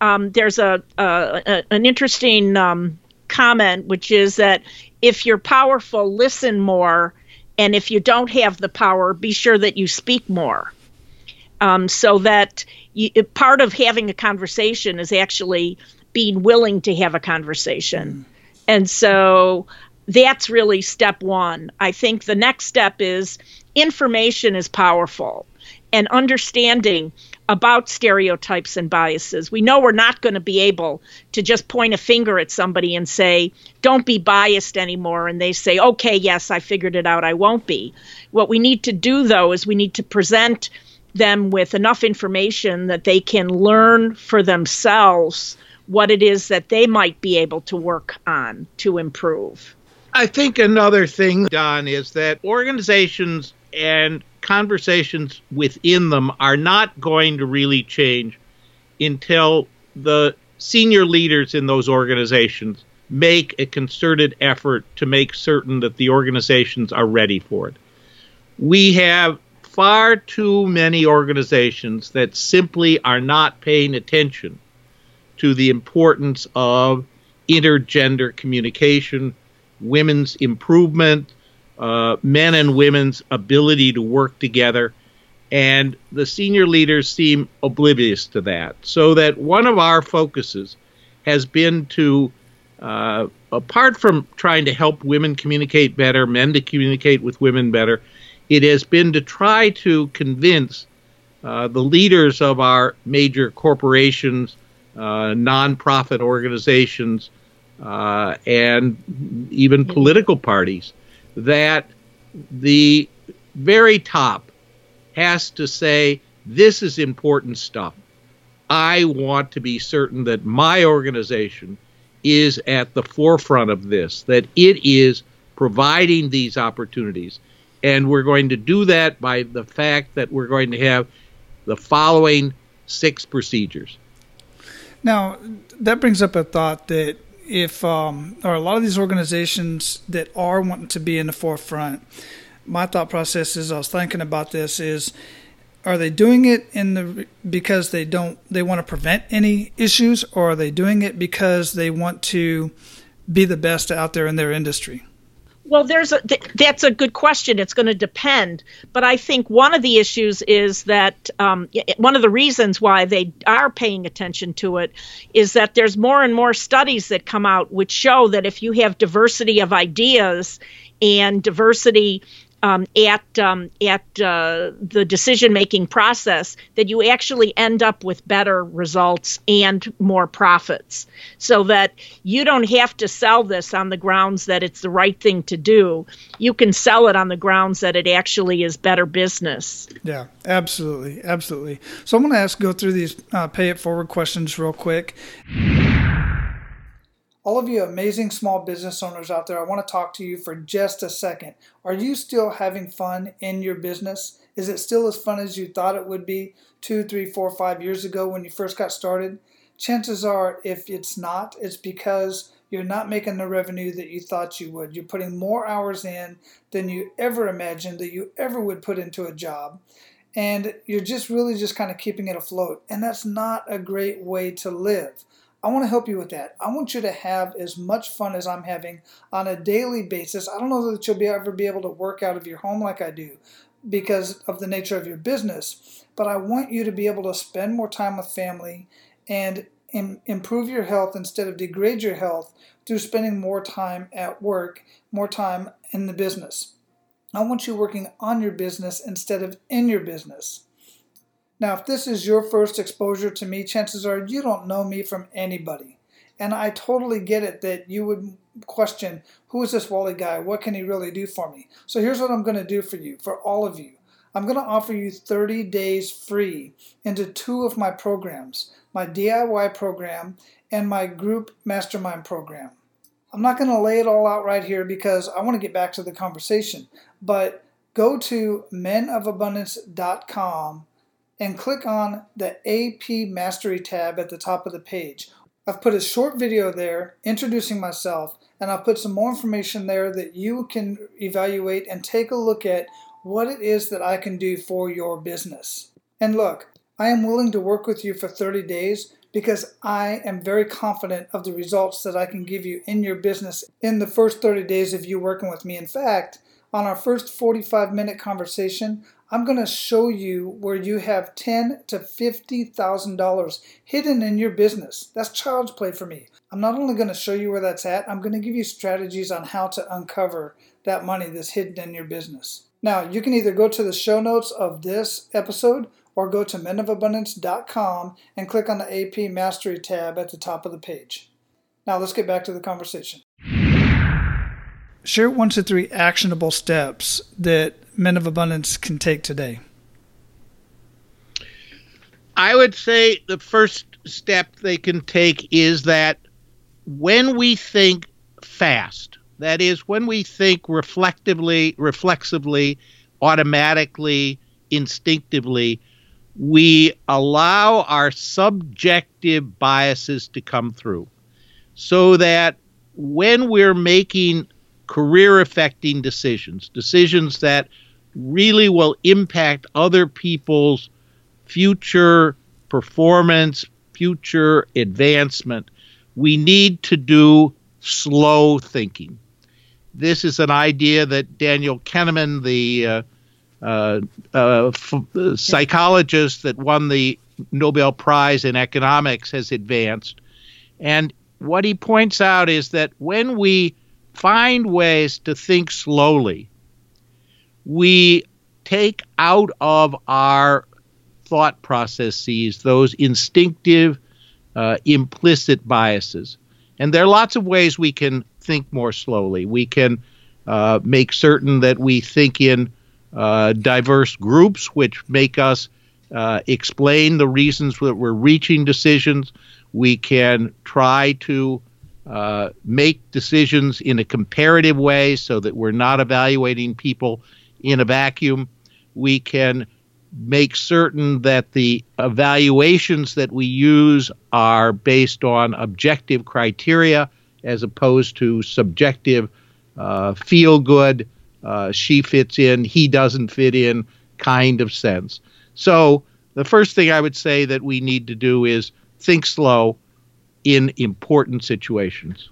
Speaker 4: um, there's a, a, an interesting um, comment, which is that if you're powerful, listen more. And if you don't have the power, be sure that you speak more. Um, so that you, part of having a conversation is actually being willing to have a conversation. And so that's really step one. I think the next step is information is powerful and understanding about stereotypes and biases. We know we're not going to be able to just point a finger at somebody and say, don't be biased anymore. And they say, okay, yes, I figured it out, I won't be. What we need to do, though, is we need to present them with enough information that they can learn for themselves what it is that they might be able to work on to improve.
Speaker 3: I think another thing, Don, is that organizations and conversations within them are not going to really change until the senior leaders in those organizations make a concerted effort to make certain that the organizations are ready for it. We have far too many organizations that simply are not paying attention to the importance of intergender communication, women's improvement, uh, men and women's ability to work together. And the senior leaders seem oblivious to that. So that one of our focuses has been to, uh, apart from trying to help women communicate better, men to communicate with women better, it has been to try to convince uh, the leaders of our major corporations, uh, nonprofit organizations, uh, and even political parties that the very top has to say, This is important stuff. I want to be certain that my organization is at the forefront of this, that it is providing these opportunities. And we're going to do that by the fact that we're going to have the following six procedures.
Speaker 1: Now, that brings up a thought that if um, or a lot of these organizations that are wanting to be in the forefront, my thought process is I was thinking about this is are they doing it in the because they don't they want to prevent any issues or are they doing it because they want to be the best out there in their industry?
Speaker 4: Well, there's a th- that's a good question. It's going to depend, but I think one of the issues is that um, one of the reasons why they are paying attention to it is that there's more and more studies that come out which show that if you have diversity of ideas and diversity um, at um, at uh, the decision making process that you actually end up with better results and more profits. So that you don't have to sell this on the grounds that it's the right thing to do. You can sell it on the grounds that it actually is better business.
Speaker 1: Yeah absolutely absolutely. So i'm going to ask go through these uh, pay it forward questions real quick all of you amazing small business owners out there, I want to talk to you for just a second. Are you still having fun in your business? Is it still as fun as you thought it would be two, three, four, five years ago when you first got started? Chances are, if it's not, it's because you're not making the revenue that you thought you would. You're putting more hours in than you ever imagined that you ever would put into a job. And you're just really just kind of keeping it afloat. And that's not a great way to live. I want to help you with that. I want you to have as much fun as I'm having on a daily basis. I don't know that you'll be, ever be able to work out of your home like I do because of the nature of your business, but I want you to be able to spend more time with family and Im- improve your health instead of degrade your health through spending more time at work, more time in the business. I want you working on your business instead of in your business. Now, if this is your first exposure to me, chances are you don't know me from anybody. And I totally get it that you would question who is this Wally guy? What can he really do for me? So here's what I'm going to do for you, for all of you. I'm going to offer you 30 days free into two of my programs my DIY program and my group mastermind program. I'm not going to lay it all out right here because I want to get back to the conversation, but go to menofabundance.com and click on the AP Mastery tab at the top of the page. I've put a short video there introducing myself, and I'll put some more information there that you can evaluate and take a look at what it is that I can do for your business. And look, I am willing to work with you for 30 days because I am very confident of the results that I can give you in your business in the first 30 days of you working with me. In fact, on our first 45 minute conversation, I'm going to show you where you have ten to fifty thousand dollars hidden in your business. That's child's play for me. I'm not only going to show you where that's at, I'm going to give you strategies on how to uncover that money that's hidden in your business. Now, you can either go to the show notes of this episode or go to menofabundance.com and click on the AP Mastery tab at the top of the page. Now, let's get back to the conversation. Share one to three actionable steps that men of abundance can take today?
Speaker 3: I would say the first step they can take is that when we think fast, that is, when we think reflectively, reflexively, automatically, instinctively, we allow our subjective biases to come through so that when we're making career affecting decisions, decisions that really will impact other people's future performance, future advancement, we need to do slow thinking. This is an idea that Daniel Kahneman, the uh, uh, uh, f- psychologist that won the Nobel Prize in economics, has advanced. And what he points out is that when we find ways to think slowly, we take out of our thought processes those instinctive, uh, implicit biases. And there are lots of ways we can think more slowly. We can uh, make certain that we think in uh, diverse groups, which make us uh, explain the reasons that we're reaching decisions. We can try to uh, make decisions in a comparative way so that we're not evaluating people in a vacuum. We can make certain that the evaluations that we use are based on objective criteria as opposed to subjective uh, feel good, uh, she fits in, he doesn't fit in kind of sense. So, the first thing I would say that we need to do is think slow in important situations.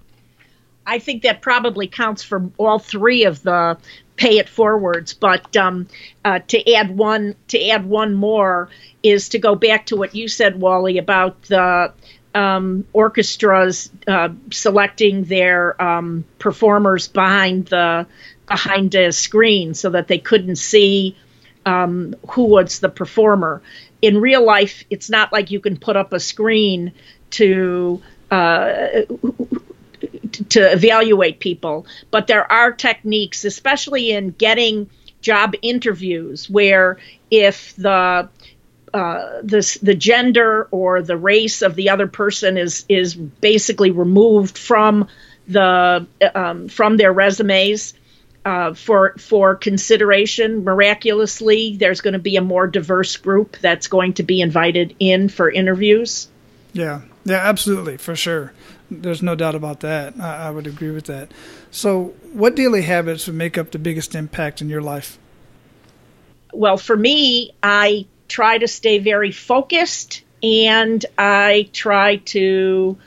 Speaker 4: I think that probably counts for all three of the pay it forwards. But um, uh, to add one, to add one more is to go back to what you said, Wally, about the um, orchestras uh, selecting their um, performers behind the behind a screen so that they couldn't see um, who was the performer. In real life, it's not like you can put up a screen to uh, to evaluate people, but there are techniques, especially in getting job interviews, where if the uh, the the gender or the race of the other person is is basically removed from the um, from their resumes uh, for for consideration. Miraculously, there's going to be a more diverse group that's going to be invited in for interviews.
Speaker 1: Yeah, yeah, absolutely, for sure. There's no doubt about that. I, I would agree with that. So, what daily habits would make up the biggest impact in your life?
Speaker 4: Well, for me, I try to stay very focused and I try to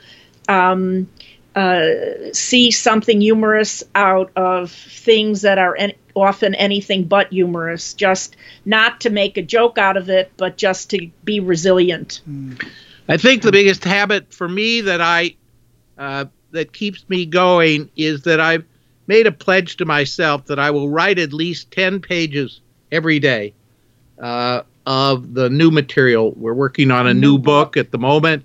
Speaker 4: um, uh, see something humorous out of things that are en- often anything but humorous, just not to make a joke out of it, but just to be resilient.
Speaker 3: I think the biggest habit for me that I uh, that keeps me going is that I've made a pledge to myself that I will write at least ten pages every day uh, of the new material. We're working on a new book at the moment,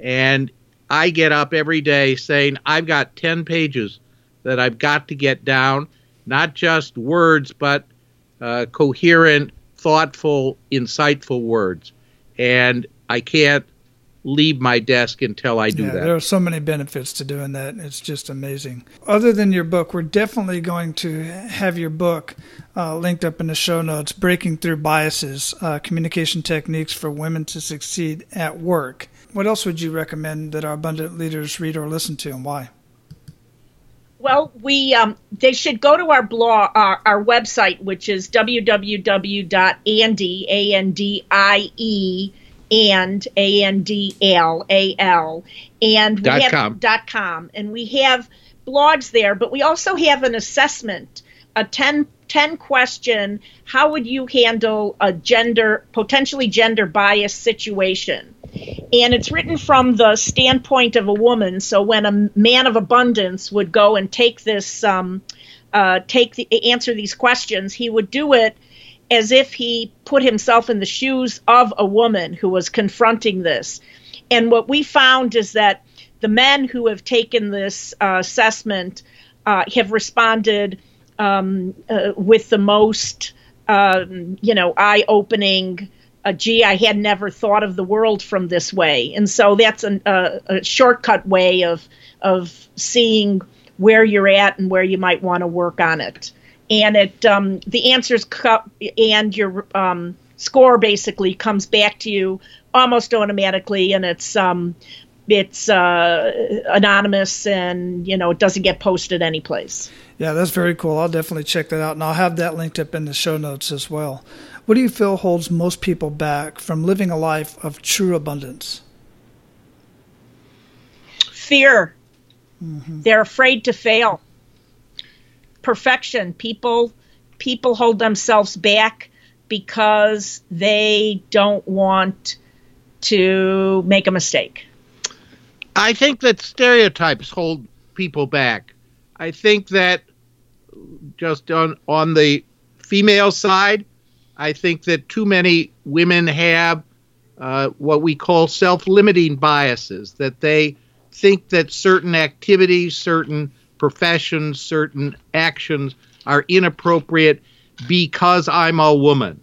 Speaker 3: and I get up every day saying, I've got 10 pages that I've got to get down, not just words, but uh, coherent, thoughtful, insightful words. And I can't leave my desk until I do
Speaker 1: yeah,
Speaker 3: that.
Speaker 1: There are so many benefits to doing that. It's just amazing. Other than your book, we're definitely going to have your book uh, linked up in the show notes Breaking Through Biases uh, Communication Techniques for Women to Succeed at Work. What else would you recommend that our abundant leaders read or listen to, and why?
Speaker 4: Well, we um, they should go to our blog, our, our website, which is www.andi a n d i e and a n d l a l and we
Speaker 3: Dot
Speaker 4: have
Speaker 3: com.
Speaker 4: dot com, and we have blogs there, but we also have an assessment, a 10, 10 question. How would you handle a gender potentially gender biased situation? and it's written from the standpoint of a woman. So when a man of abundance would go and take this, um, uh, take the answer these questions, he would do it as if he put himself in the shoes of a woman who was confronting this. And what we found is that the men who have taken this uh, assessment uh, have responded um, uh, with the most, um, you know, eye-opening uh, gee, I had never thought of the world from this way. And so that's an, uh, a shortcut way of of seeing where you're at and where you might want to work on it. And it um, the answers co- and your um, score basically comes back to you almost automatically, and it's um, it's uh, anonymous and you know it doesn't get posted anyplace.
Speaker 1: Yeah, that's very cool. I'll definitely check that out, and I'll have that linked up in the show notes as well. What do you feel holds most people back from living a life of true abundance?
Speaker 4: Fear. Mm-hmm. They're afraid to fail. Perfection. People people hold themselves back because they don't want to make a mistake.
Speaker 3: I think that stereotypes hold people back. I think that just on on the female side, I think that too many women have uh, what we call self-limiting biases. That they think that certain activities, certain professions, certain actions are inappropriate because I'm a woman.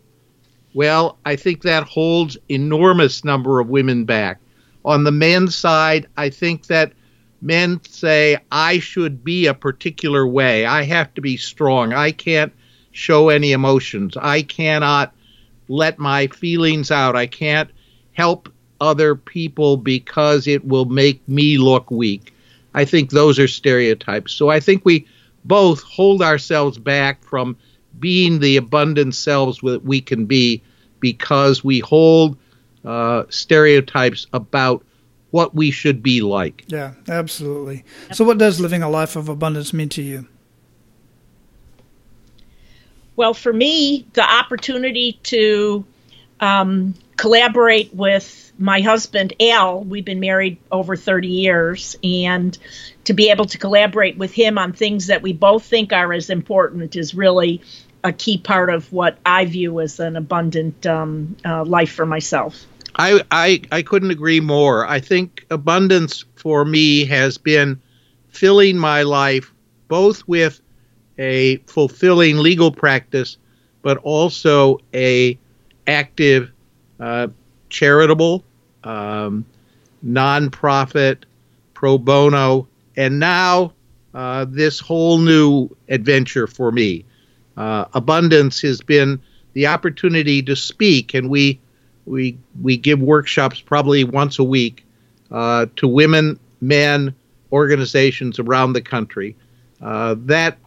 Speaker 3: Well, I think that holds enormous number of women back. On the men's side, I think that men say I should be a particular way. I have to be strong. I can't show any emotions. I cannot let my feelings out. I can't help other people because it will make me look weak. I think those are stereotypes. So I think we both hold ourselves back from being the abundant selves that we can be because we hold uh, stereotypes about what we should be like.
Speaker 1: Yeah, absolutely. So, what does living a life of abundance mean to you?
Speaker 4: Well, for me, the opportunity to um, collaborate with my husband, Al, we've been married over 30 years, and to be able to collaborate with him on things that we both think are as important is really a key part of what I view as an abundant um, uh, life for myself.
Speaker 3: I, I I couldn't agree more. I think abundance for me has been filling my life both with a fulfilling legal practice, but also a active, uh, charitable, um, nonprofit, pro bono, and now uh, this whole new adventure for me. Uh, abundance has been the opportunity to speak, and we we we give workshops probably once a week uh, to women, men, organizations around the country. Uh, that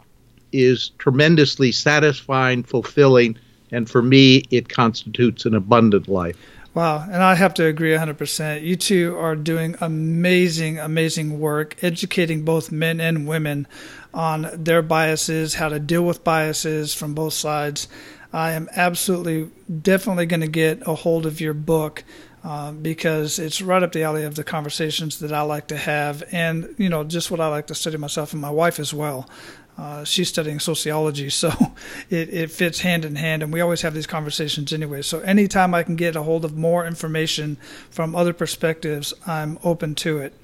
Speaker 3: is tremendously satisfying, fulfilling, and for me, it constitutes an abundant life.
Speaker 1: Wow, and I have to agree 100%. You two are doing amazing, amazing work educating both men and women on their biases, how to deal with biases from both sides. I am absolutely, definitely going to get a hold of your book. Uh, because it's right up the alley of the conversations that I like to have, and you know, just what I like to study myself and my wife as well. Uh, she's studying sociology, so it, it fits hand in hand, and we always have these conversations anyway. So anytime I can get a hold of more information from other perspectives, I'm open to it.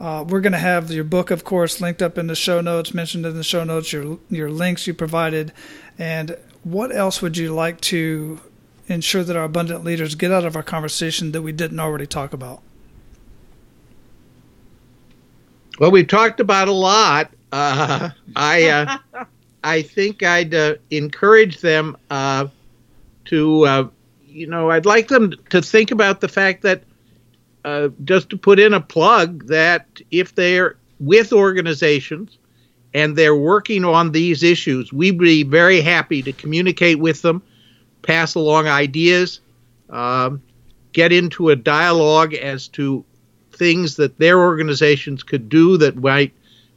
Speaker 1: Uh, we're going to have your book, of course, linked up in the show notes, mentioned in the show notes, your your links you provided, and what else would you like to ensure that our abundant leaders get out of our conversation that we didn't already talk about?
Speaker 3: Well, we've talked about a lot. Uh, I uh, I think I'd uh, encourage them uh, to, uh, you know, I'd like them to think about the fact that uh, just to put in a plug that if they're with organizations and they're working on these issues, we'd be very happy to communicate with them, pass along ideas, um, get into a dialogue as to things that their organizations could do that might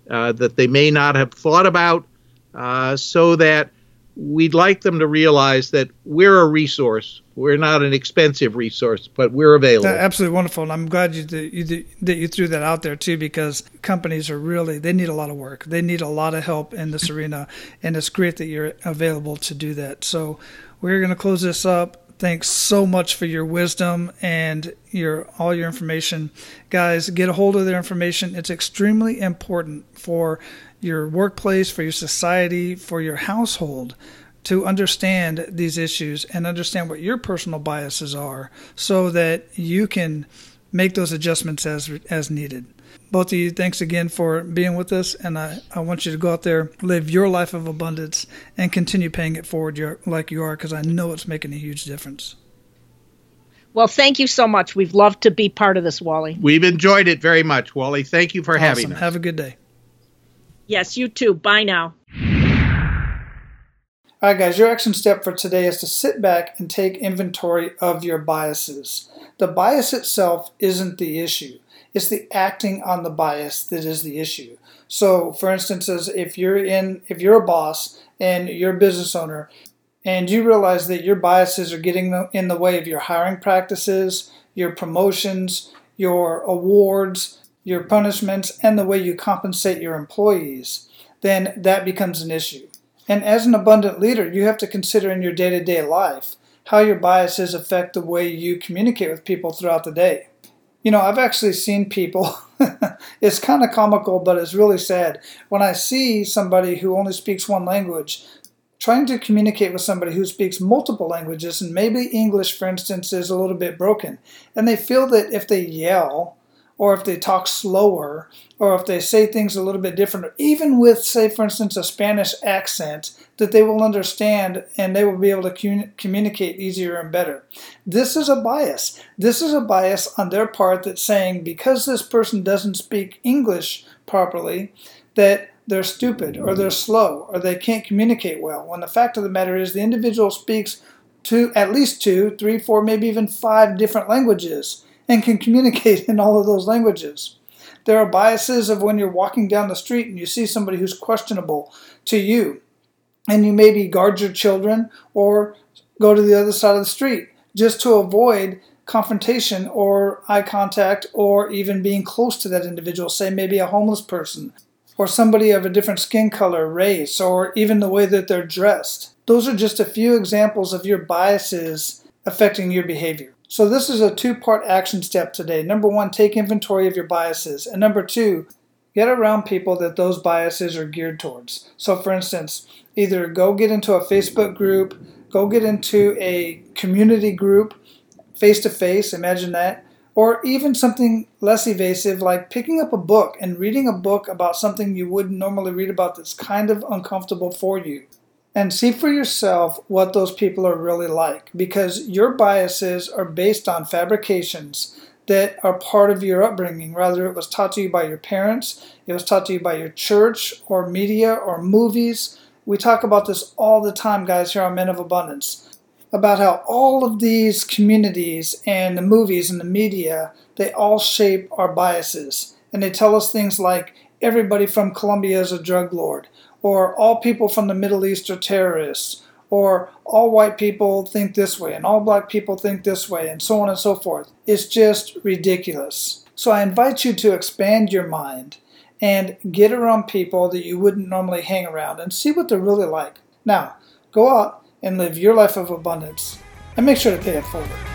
Speaker 3: uh, that they may not have thought about, uh, so that we'd like them to realize that we're a resource. We're not an expensive resource, but we're available.
Speaker 1: absolutely wonderful, and I'm glad you, you that you threw that out there too, because companies are really they need a lot of work. They need a lot of help in this arena, and it's great that you're available to do that. So we're going to close this up. Thanks so much for your wisdom and your all your information. Guys get a hold of their information. It's extremely important for your workplace for your society for your household to understand these issues and understand what your personal biases are so that you can make those adjustments as as needed both of you, thanks again for being with us. And I, I want you to go out there, live your life of abundance, and continue paying it forward like you are, because I know it's making a huge difference.
Speaker 4: Well, thank you so much. We've loved to be part of this, Wally.
Speaker 3: We've enjoyed it very much, Wally. Thank you for
Speaker 1: awesome.
Speaker 3: having us.
Speaker 1: Have a good day.
Speaker 4: Yes, you too. Bye now.
Speaker 1: All right, guys, your action step for today is to sit back and take inventory of your biases. The bias itself isn't the issue. It's the acting on the bias that is the issue. So, for instance, if you're in, if you're a boss and you're a business owner, and you realize that your biases are getting in the way of your hiring practices, your promotions, your awards, your punishments, and the way you compensate your employees, then that becomes an issue. And as an abundant leader, you have to consider in your day to day life how your biases affect the way you communicate with people throughout the day. You know, I've actually seen people, it's kind of comical, but it's really sad. When I see somebody who only speaks one language trying to communicate with somebody who speaks multiple languages, and maybe English, for instance, is a little bit broken, and they feel that if they yell, or if they talk slower, or if they say things a little bit different, even with, say, for instance, a Spanish accent, that they will understand and they will be able to communicate easier and better. This is a bias. This is a bias on their part that's saying because this person doesn't speak English properly, that they're stupid or they're slow or they can't communicate well. When the fact of the matter is, the individual speaks two, at least two, three, four, maybe even five different languages and can communicate in all of those languages. There are biases of when you're walking down the street and you see somebody who's questionable to you, and you maybe guard your children or go to the other side of the street just to avoid confrontation or eye contact or even being close to that individual, say maybe a homeless person or somebody of a different skin color, race, or even the way that they're dressed. Those are just a few examples of your biases affecting your behavior. So, this is a two part action step today. Number one, take inventory of your biases. And number two, get around people that those biases are geared towards. So, for instance, either go get into a Facebook group, go get into a community group face to face, imagine that, or even something less evasive like picking up a book and reading a book about something you wouldn't normally read about that's kind of uncomfortable for you and see for yourself what those people are really like because your biases are based on fabrications that are part of your upbringing. Whether it was taught to you by your parents, it was taught to you by your church or media or movies. We talk about this all the time, guys, here on Men of Abundance. about how all of these communities and the movies and the media, they all shape our biases. And they tell us things like everybody from Colombia is a drug lord, or all people from the Middle East are terrorists, or all white people think this way and all black people think this way, and so on and so forth. It's just ridiculous. So I invite you to expand your mind and get around people that you wouldn't normally hang around and see what they're really like. Now, go out and live your life of abundance and make sure to pay it forward.